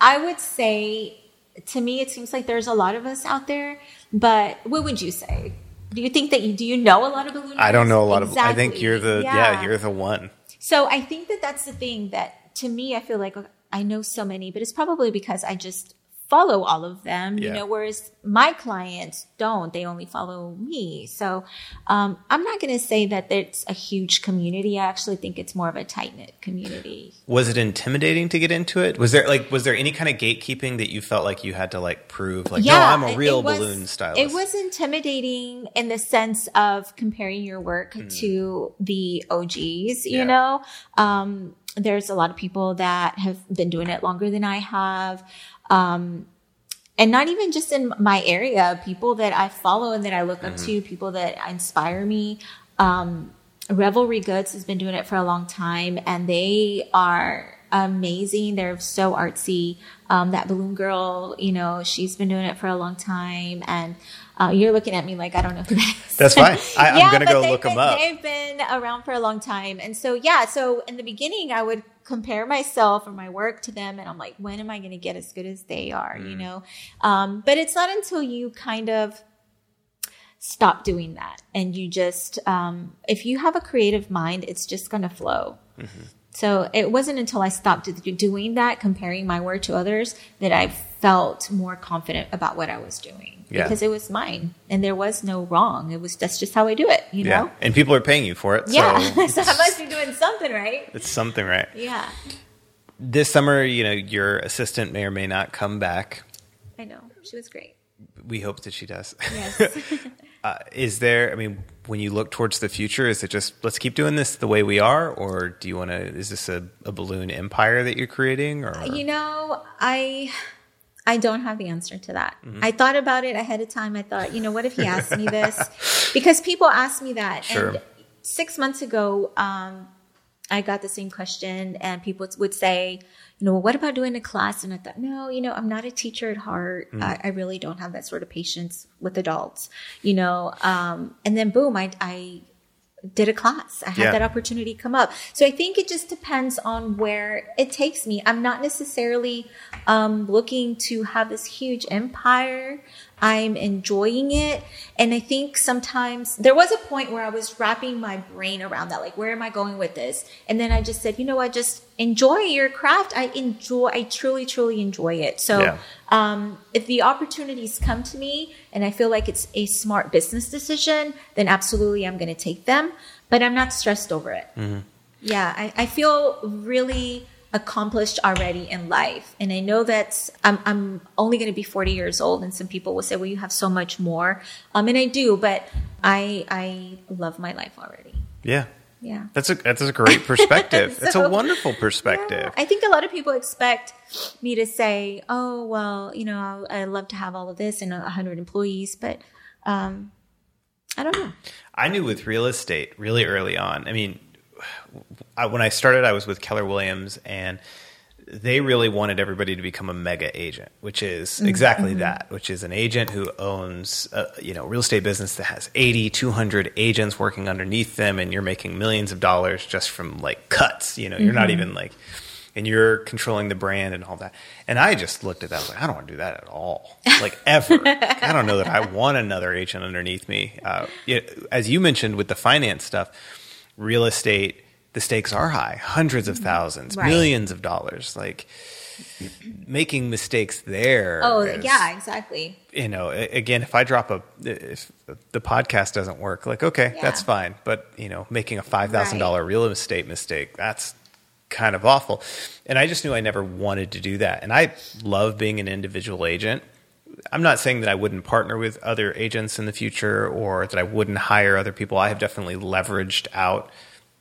I would say to me, it seems like there's a lot of us out there. But what would you say? Do you think that you do you know a lot of? I don't know a lot exactly. of. I think you're the yeah. yeah. you're the one. So I think that that's the thing that to me I feel like I know so many, but it's probably because I just follow all of them, you know, whereas my clients don't. They only follow me. So um, I'm not going to say that it's a huge community. I actually think it's more of a tight knit community. Was it intimidating to get into it? Was there like was there any kind of gatekeeping that you felt like you had to like prove like no, I'm a real was- balloon stylist? It was intimidating in the sense of comparing your work to the OGs, you Yeah. know? Um, there's a lot of people that have been doing it longer than I have. Um, and not even just in my area, people that I follow and that I look up to, people that inspire me. Um, Revelry Goods has been doing it for a long time and they are amazing. They're so artsy. Um, that balloon girl, you know, she's been doing it for a long time. And uh, you're looking at me like I don't know who that is. That's fine. I- I'm gonna but go look been- up. They've been around for a long time. And so, yeah, so in the beginning, I would compare myself or my work to them. And I'm like, when am I going to get as good as they are, Mm. you know? Um, but it's not until you kind of stop doing that and you just um, if you have a creative mind it's just going to flow Mm-hmm. so it wasn't until i stopped doing that comparing my work to others that i felt more confident about what i was doing Yeah. because it was mine and there was no wrong it was that's just how i do it you yeah, know and people are paying you for it. yeah so so i must be doing something right it's something, right? yeah This summer, you know, your assistant may or may not come back. i know she was great We hope that she does. yes Uh, is there? I mean, when you look towards the future, is it just let's keep doing this the way we are, or do you want to? Is this a, a balloon empire that you're creating, or You know, I I don't have the answer to that. Mm-hmm. I thought about it ahead of time. I thought, you know, what if he asked me this? Because people ask me that. Sure. And six months ago, um, I got the same question, and people would say, you know, what about doing a class? And I thought, no, you know, I'm not a teacher at heart. Mm. I, I really don't have that sort of patience with adults, you know. Um, and then boom, I, I did a class. I had Yeah. that opportunity come up. So I think it just depends on where it takes me. I'm not necessarily um, looking to have this huge empire. I'm enjoying it. And I think sometimes there was a point where I was wrapping my brain around that. Like, where am I going with this? And then I just said, you know what? Just enjoy your craft. I enjoy, I truly, truly enjoy it. So, Yeah. um, if the opportunities come to me and I feel like it's a smart business decision, then absolutely I'm going to take them. But I'm not stressed over it. Yeah, I, I feel really accomplished already in life. And I know that I'm, I'm only going to be 40 years old. And some people will say, well, you have so much more. Um, and I do, but I, I love my life already. yeah? Yeah. That's a that's a great perspective. it's a wonderful perspective. Yeah, I think a lot of people expect me to say, "Oh, well, you know, I love to have all of this and a hundred employees," but um, I don't know. I knew with real estate really early on. I mean, I, when I started, I was with Keller Williams, and they really wanted everybody to become a mega agent, which is mm-hmm. exactly mm-hmm. that, which is an agent who owns, a, you know, real estate business that has 80, 200 agents working underneath them, and you're making millions of dollars just from like cuts. You know, you're not mm-hmm. even like, and you're controlling the brand and all that. And I just looked at that, I was like, I don't want to do that at all, like ever. I don't know that I want another agent underneath me. Uh, you as you mentioned with the finance stuff, real estate, the stakes are high, hundreds of thousands, Right. millions of dollars. Like making mistakes there. Oh, is- yeah, exactly. You know, again, if I drop a, if the podcast doesn't work, like, okay, Yeah. that's fine. But, you know, making a $5,000 real estate mistake, that's kind of awful. And I just knew I never wanted to do that. And I love being an individual agent. I'm not saying that I wouldn't partner with other agents in the future or that I wouldn't hire other people. I have definitely leveraged out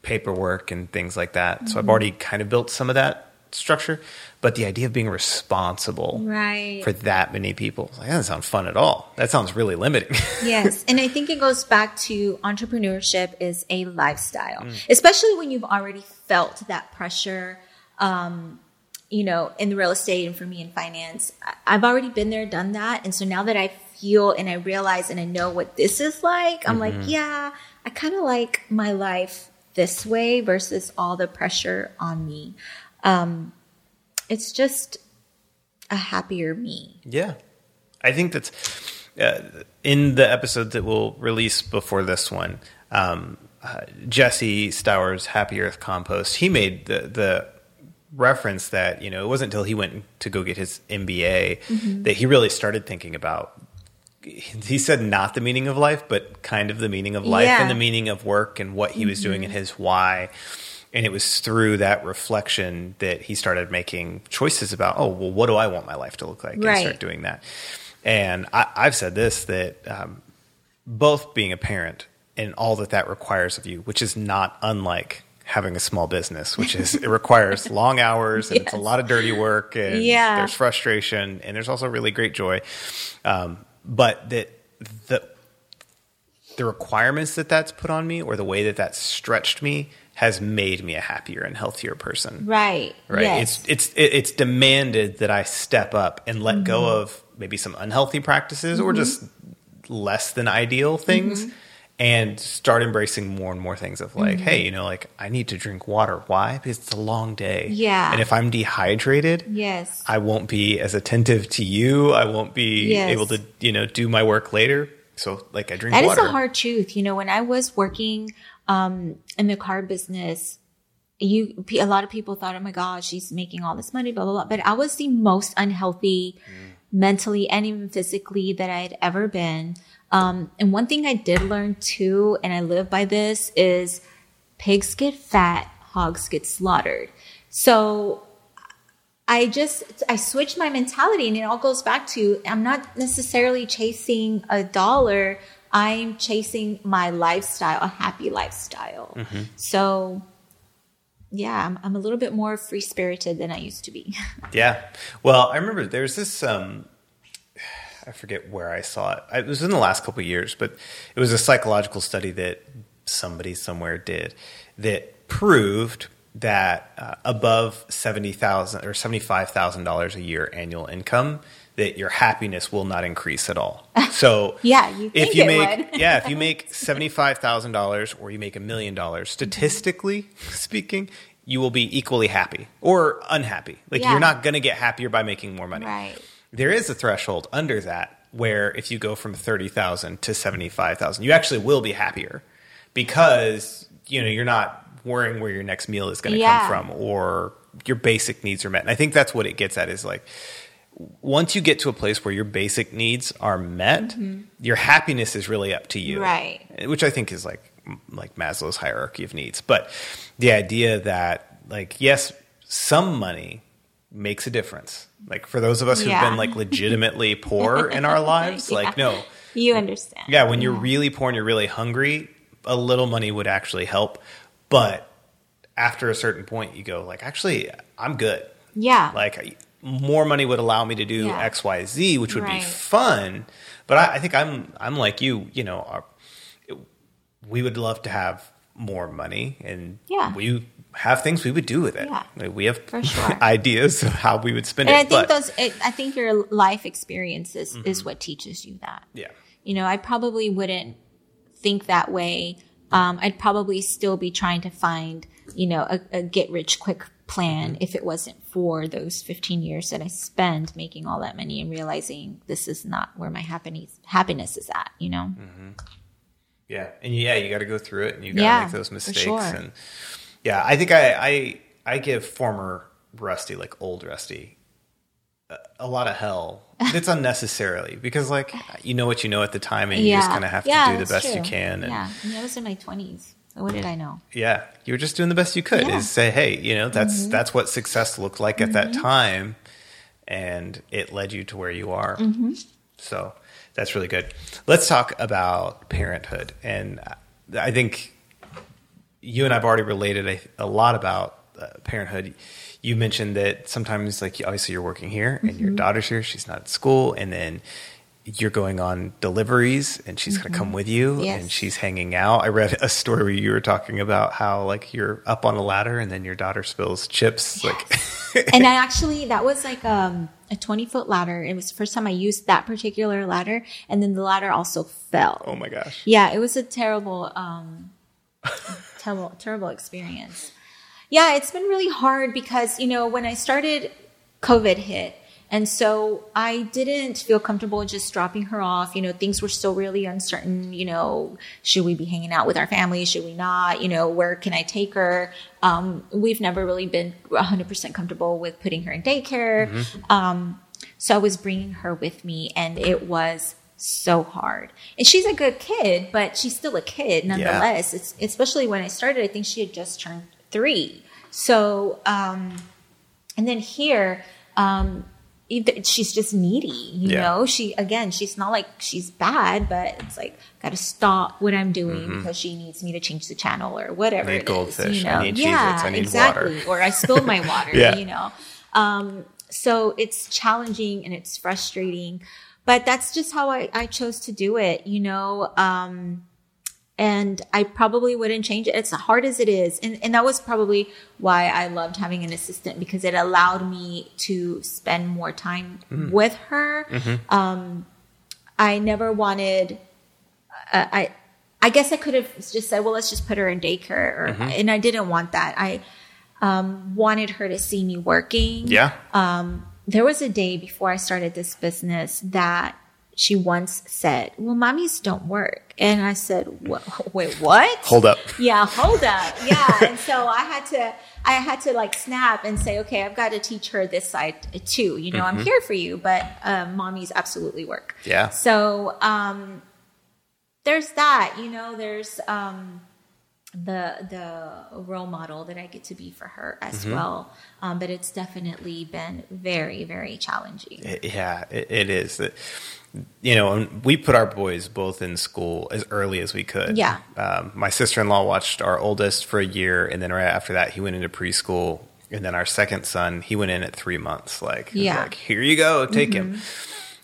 paperwork and things like that. So I've mm-hmm. already kind of built some of that structure. But the idea of being responsible Right. for that many people, like, that doesn't sound fun at all. That sounds really limiting. yes and i think it goes back to entrepreneurship is a lifestyle mm. especially when you've already felt that pressure um, you know in the real estate and for me in finance i've already been there done that and so now that i feel and i realize and i know what this is like i'm like mm-hmm. yeah i kind of like my life this way versus all the pressure on me um, it's just a happier me Yeah. I think that's uh, in the episode that we'll release before this one. Um, uh, Jesse Stowers, Happy Earth Compost, he made the, the reference that you know it wasn't until he went to go get his MBA that he really started thinking about. He said not the meaning of life, but kind of the meaning of life Yeah. and the meaning of work and what he was doing and his why. And it was through that reflection that he started making choices about, oh, well, what do I want my life to look like? And start doing that. And I, I've said this that um, both being a parent and all that that requires of you, which is not unlike having a small business, which is it requires long hours and it's a lot of dirty work and Yeah. there's frustration and there's also really great joy. Um, but that the the requirements that that's put on me or the way that that's stretched me has made me a happier and healthier person Right. right Yes. it's it's it's demanded that i step up and let go Mm-hmm. of maybe some unhealthy practices or just less than ideal things Mm-hmm. And start embracing more and more things of like Mm-hmm. hey you know like i need to drink water why because it's a long day Yeah. and if i'm dehydrated yes. i won't be as attentive to you i won't be Yes. able to you know do my work later so like i drink water. That is a hard truth. You know, when I was working um, in the car business, you a lot of people thought, "Oh my gosh, she's making all this money," blah blah blah. But I was the most unhealthy, mentally and even physically that I had ever been. Um, and one thing I did learn too, and I live by this, is pigs get fat, hogs get slaughtered. So I just I switched my mentality and it all goes back to I'm not necessarily chasing a dollar. I'm chasing my lifestyle, a happy lifestyle. So yeah, I'm, I'm a little bit more free spirited than I used to be. Yeah. Well, I remember there's this um I forget where I saw it. It was in the last couple of years, but it was a psychological study that somebody somewhere did that proved that uh, above 70,000 or $75,000 a year annual income that your happiness will not increase at all. So Yeah, you if you make yeah, if you make $75,000 or you make a million dollars, statistically speaking, you will be equally happy or unhappy. Like Yeah. you're not going to get happier by making more money. Right. There is a threshold under that where if you go from 30,000 to 75,000, you actually will be happier because you know, you're not worrying where your next meal is going to Yeah. come from or your basic needs are met. And I think that's what it gets at is like once you get to a place where your basic needs are met, your happiness is really up to you. Mm-hmm. Right. Which I think is like like Maslow's hierarchy of needs. But the idea that like yes, some money makes a difference. Like for those of us who've Yeah. been like legitimately poor in our lives, like no. You understand. Yeah, when you're really poor and you're really hungry, a little money would actually help. But after a certain point you go like actually I'm good Yeah. like more money would allow me to do Yeah. X, Y, Z, which would be fun. But I, I think I'm I'm like you. You know, our, we would love to have more money, and Yeah. we have things we would do with it. Yeah. Like, we have sure. ideas of how we would spend and it. I think those it, I think your life experiences is mm-hmm. what teaches you that. yeah, you know, I probably wouldn't think that way. Um, I'd probably still be trying to find, you know, a, a get rich quick plan mm-hmm. if it wasn't for those 15 years that I spend making all that money and realizing this is not where my happiness happiness is at, you know? Mm-hmm. yeah, and yeah, you got to go through it, and you got to Yeah, make those mistakes, sure. and yeah, I think I I I give former Rusty, like old Rusty, a, a lot of hell. It's unnecessarily because like you know what you know at the time, and you just kind of have to do the best you can, and yeah, I, was in my 20s. So what did I know? yeah you were just doing the best you could Yeah. Mm-hmm. is say hey you know that's that's what success looked like at that time and it led you to where you are Mm-hmm. so that's really good let's talk about parenthood and i think you and i've already related a, a lot about uh, parenthood you mentioned that sometimes like obviously you're working here and Mm-hmm. your daughter's here she's not at school and then you're going on deliveries and she's going to come with you Mm-hmm. Yes. and she's hanging out. I read a story where you were talking about how like you're up on a ladder and then your daughter spills chips. Like, and I actually that was like um, a 20 foot ladder. It was the first time I used that particular ladder, and then the ladder also fell. oh my gosh. Yeah, it was a terrible, um, terrible, terrible experience. Yeah, it's been really hard because you know when I started, COVID hit, And so I didn't feel comfortable just dropping her off. You know, things were still really uncertain. You know, should we be hanging out with our family? Should we not? You know, where can I take her? Um, we've never really been 100% comfortable with putting her in daycare. Mm-hmm. Um, so I was bringing her with me, and it was so hard. And she's a good kid, but she's still a kid nonetheless. It's especially when I started. I think she had just turned three. So, um, and then here, um, she's just needy. You Yeah. know, she again, she's not like she's bad, but it's like got to stop what I'm doing because she needs me to change the channel or whatever. Mm-hmm. Need goldfish. you I need yeah, Cheez-Its. I need exactly. water. Or I spilled my water. Yeah. You know. Um, so it's challenging and it's frustrating, but that's just how I, I chose to do it, you know. Um, and I probably wouldn't change it. It's hard as it is. And, and that was probably why I loved having an assistant because it allowed me to spend more time Mm. with her. Mm-hmm. Um, I never wanted, uh, I, I guess I could have just said, well, let's just put her in daycare. Or, Mm-hmm. And I didn't want that. I um, wanted her to see me working. Yeah. Um, there was a day before I started this business that she once said, "Well, mommies don't work," and I said, "Wha- "Wait, what?" Hold up. Yeah, hold up. Yeah, and so I had to, I had to like snap and say, "Okay, I've got to teach her this side too." You know, I'm here for you, but uh, mommies absolutely work. Yeah. So um, there's that. You know, there's um, the the role model that I get to be for her as Mm-hmm. well. Um, but it's definitely been very very challenging. It- yeah, it, it is. It- you know, and we put our boys both in school as early as we could. Yeah. Um, my sister in law watched our oldest for a year, and then right after that, he went into preschool. And then our second son, he went in at three months. Like, Yeah. like here you go, take him.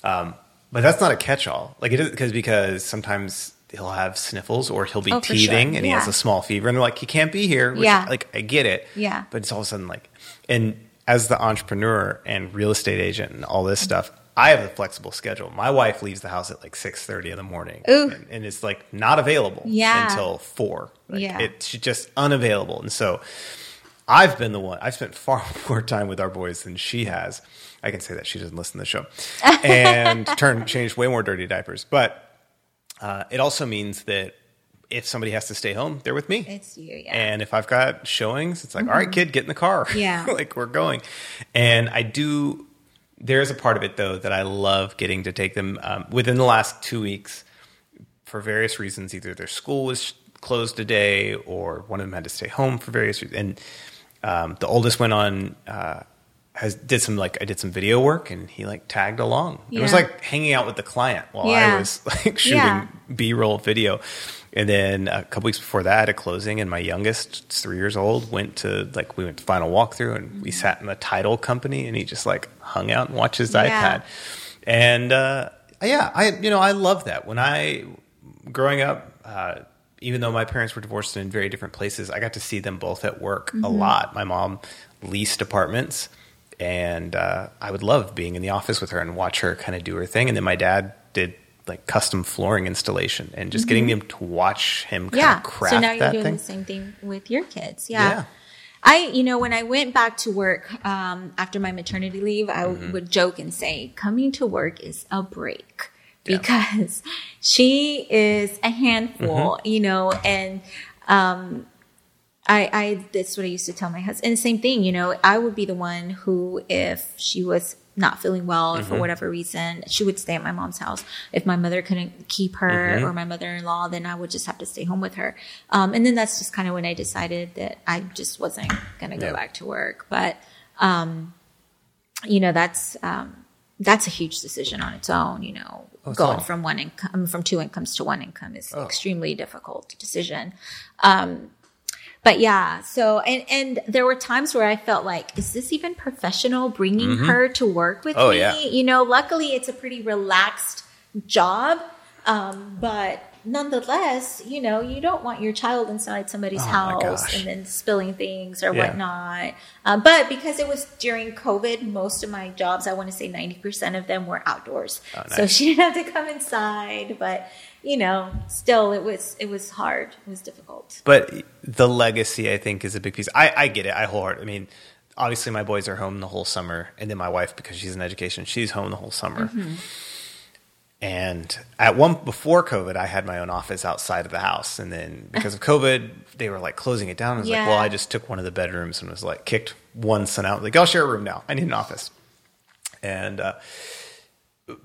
Um, but that's not a catch-all. Like it is because because sometimes he'll have sniffles or he'll be Oh, for sure. teething and he has a small fever, and they're like, he can't be here. Which, Yeah. like I get it. Yeah. But it's all of a sudden like, and as the entrepreneur and real estate agent and all this stuff, I have a flexible schedule. My wife leaves the house at like six thirty in the morning, and, and it's like not available Yeah. until four. Like, Yeah. it's just unavailable, and so I've been the one. I've spent far more time with our boys than she has. I can say that she doesn't listen to the show, and turn changed way more dirty diapers. But uh, it also means that if somebody has to stay home, they're with me. It's you, yeah. And if I've got showings, it's like, all right, kid, get in the car. Mm-hmm. Yeah. like we're going. And I do, there is a part of it though that I love getting to take them um, within the last two weeks for various reasons. Either their school was closed a day or one of them had to stay home for various reasons. And um, the oldest went on, uh, has did some like I did some video work and he like tagged along. It was like hanging out with the client while I was like shooting Yeah. B roll video. And then a couple weeks before that, at closing, and my youngest, three years old, went to like we went to final walkthrough, and we sat in the title company, and he just like hung out and watched his Yeah. iPad. And uh, yeah, I you know I love that. When I growing up, uh, even though my parents were divorced and in very different places, I got to see them both at work a lot. My mom leased apartments, and uh, I would love being in the office with her and watch her kind of do her thing. And then my dad did like custom flooring installation, and just getting them to watch him kind yeah. of craft So now you're doing thing. the same thing with your kids. Yeah. Yeah. I, you know, when I went back to work um, after my maternity leave, I Mm-hmm. would joke and say, coming to work is a break Yeah. because she is a handful, Mm-hmm. you know, and um, I, I, that's what I used to tell my husband. And same thing, you know, I would be the one who, if she was not feeling well or Mm-hmm. for whatever reason, she would stay at my mom's house. If my mother couldn't keep her Mm-hmm. or my mother-in-law, then I would just have to stay home with her. Um, and then that's just kind of when I decided that I just wasn't going to go Yeah. back to work. But, um, you know, that's, um, that's a huge decision on its own, you know, Oh, going from one income, from two incomes to one income is Oh. extremely difficult decision. Um, but yeah, so and and there were times where I felt like, is this even professional? Bringing her to work with Oh, me, yeah. you know. Luckily, it's a pretty relaxed job, um, but nonetheless, you know, you don't want your child inside somebody's Oh, house and then spilling things or Yeah. whatnot. Uh, but because it was during COVID, most of my jobs, I want to say ninety percent of them were outdoors, Oh, so she didn't have to come inside. But you know, still, it was it was hard. It was difficult. But the legacy, I think, is a big piece. I, I get it. I wholeheartedly. I mean, obviously my boys are home the whole summer, and then my wife, because she's in education, she's home the whole summer. Mm-hmm. And at one before COVID, I had my own office outside of the house, and then because of COVID, they were like closing it down. I was like, well, I just took one of the bedrooms and was like kicked one son out. Like, I'll share a room now. I need an office. And uh,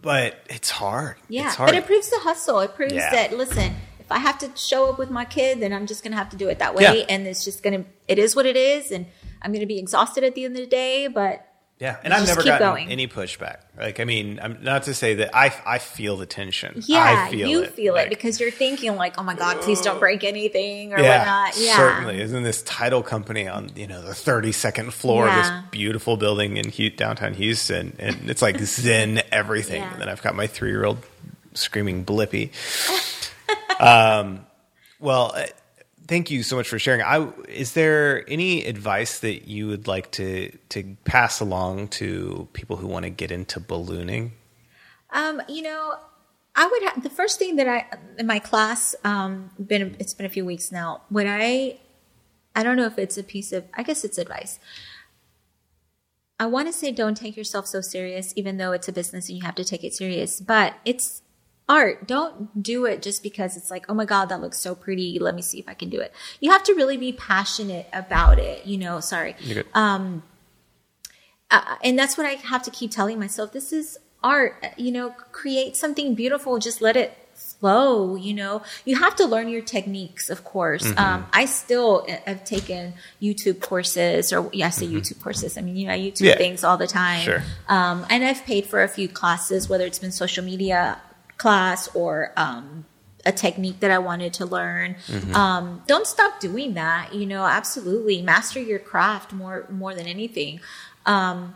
but it's hard. Yeah, it's hard. but it proves the hustle. It proves Yeah. that listen, if I have to show up with my kid, then I'm just gonna have to do it that way, Yeah. and it's just gonna. It is what it is, and I'm gonna be exhausted at the end of the day. But Yeah, and I've never gotten going. any pushback. Like, I mean, I'm not to say that I I feel the tension. yeah, I feel you it. feel Like, it because you're thinking like, oh my god, please don't break anything or yeah, whatnot. Yeah, certainly. Isn't this title company on you know the 32nd floor of this beautiful building in Hu- downtown Houston, and it's like zen everything. Yeah. And then I've got my three year old screaming Blippi. um, well, uh, thank you so much for sharing. I is there any advice that you would like to to pass along to people who want to get into ballooning? Um, you know, I would have the first thing that I in my class. Um, been it's been a few weeks now. What I, I don't know if it's a piece of. I guess it's advice. I want to say don't take yourself so serious, even though it's a business and you have to take it serious. But it's art. Don't do it just because it's like, oh my God, that looks so pretty. Let me see if I can do it. You have to really be passionate about it. You know, sorry. You're. Uh, and that's what I have to keep telling myself. This is art. You know, create something beautiful. Just let it flow. You know, you have to learn your techniques, of course. Mm-hmm. Um, I still have taken YouTube courses, or yeah, I say YouTube courses. I mean, you know, I YouTube Mm-hmm. Yeah. things all the time. Sure. Um, and I've paid for a few classes, whether it's been social media class or um, a technique that I wanted to learn. Mm-hmm. Um, don't stop doing that. You know, absolutely master your craft more more than anything. Um,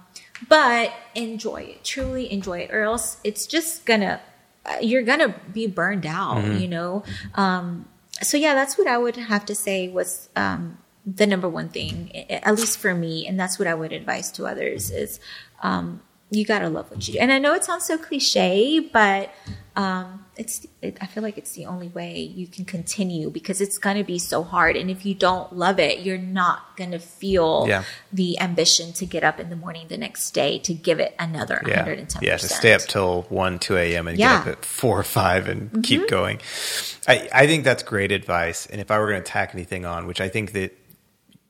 but enjoy it, truly enjoy it, or else it's just gonna uh, you're gonna be burned out. Mm-hmm. You know. Um, so yeah, that's what I would have to say was um, the number one thing, at least for me, and that's what I would advise to others is um, you gotta love what you do. And I know it sounds so cliche, but um, it's it, I feel like it's the only way you can continue because it's gonna be so hard. And if you don't love it, you're not gonna feel Yeah. the ambition to get up in the morning the next day to give it another Yeah, 110. yeah, to stay up till one, two a.m. and Yeah. Mm-hmm. get up at four or five and keep going. I, I think that's great advice. And if I were going to tack anything on, which I think that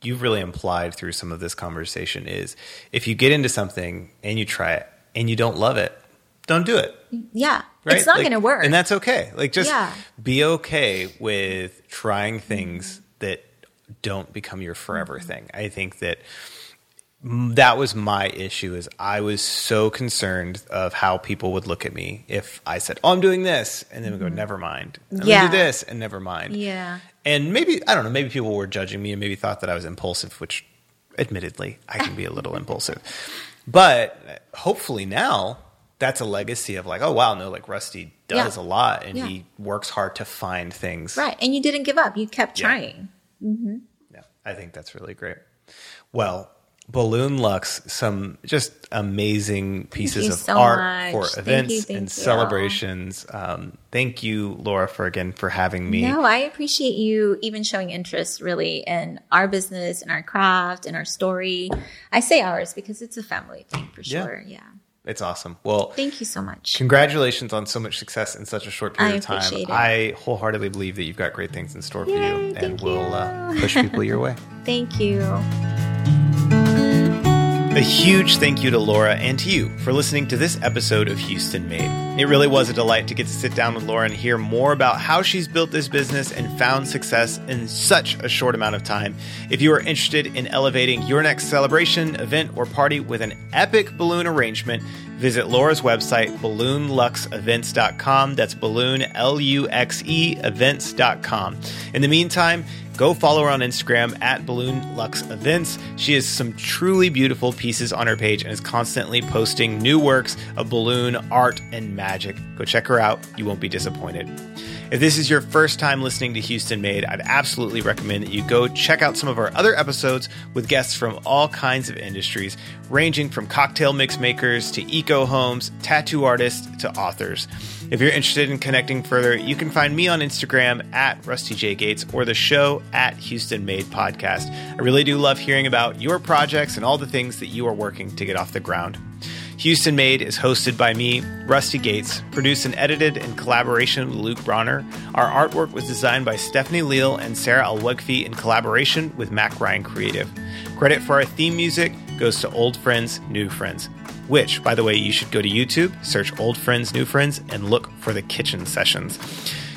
you've really implied through some of this conversation, is if you get into something and you try it and you don't love it, don't do it. Yeah, Right? it's not Like, gonna work. and that's okay. Like just Yeah. be okay with trying things that don't become your forever Mm-hmm. thing. I think that that was my issue is I was so concerned of how people would look at me if I said, "Oh, I'm doing this," and then we go, "Never mind." I'm Mm-hmm. Yeah. do this and never mind. yeah. And maybe I don't know. Maybe people were judging me and maybe thought that I was impulsive, which, admittedly, I can be a little impulsive. But hopefully now that's a legacy of like, oh wow, no, like Rusty does Yeah. a lot and Yeah. he works hard to find things. Right, and you didn't give up. You kept Yeah. trying. Mm-hmm. Yeah, I think that's really great. Well, Balloon Luxe, some just amazing pieces of so art much. for Thank events you, and you. celebrations. Um, thank you, Laura, for again for having me. No, I appreciate you even showing interest really in our business and our craft and our story. I say ours because it's a family thing for sure. Yeah. It's awesome. Well, Thank you so much. Congratulations on so much success in such a short period of time. it. I wholeheartedly believe that you've got great things in store for you, and we'll uh, push people your way. Thank you. A huge thank you to Laura and to you for listening to this episode of Houston Made. It really was a delight to get to sit down with Laura and hear more about how she's built this business and found success in such a short amount of time. If you are interested in elevating your next celebration, event, or party with an epic balloon arrangement, visit Laura's website, balloonluxevents.com. That's balloon, L U X E, events.com. In the meantime, Go follow her on Instagram at Balloon Luxe Events. She has some truly beautiful pieces on her page and is constantly posting new works of balloon art and magic. Go check her out. You won't be disappointed. If this is your first time listening to Houston Made, I'd absolutely recommend that you go check out some of our other episodes with guests from all kinds of industries, ranging from cocktail mix makers to eco homes, tattoo artists to authors. If you're interested in connecting further, you can find me on Instagram at Rusty J. Gates or the show at Houston Made Podcast. I really do love hearing about your projects and all the things that you are working to get off the ground. Houston Made is hosted by me, Rusty Gates, produced and edited in collaboration with Luke Bronner. Our artwork was designed by Stephanie Leal and Sarah Alwegfi in collaboration with Mac Ryan Creative. Credit for our theme music goes to Old Friends, New Friends, which, by the way, you should go to YouTube, search Old Friends, New Friends, and look for the kitchen sessions.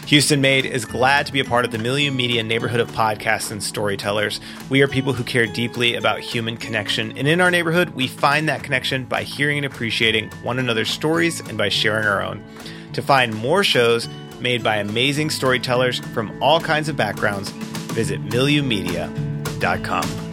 Houston Made is glad to be a part of the Milieu Media neighborhood of podcasts and storytellers. We are people who care deeply about human connection, and in our neighborhood, we find that connection by hearing and appreciating one another's stories and by sharing our own. To find more shows made by amazing storytellers from all kinds of backgrounds, visit milieumedia.com.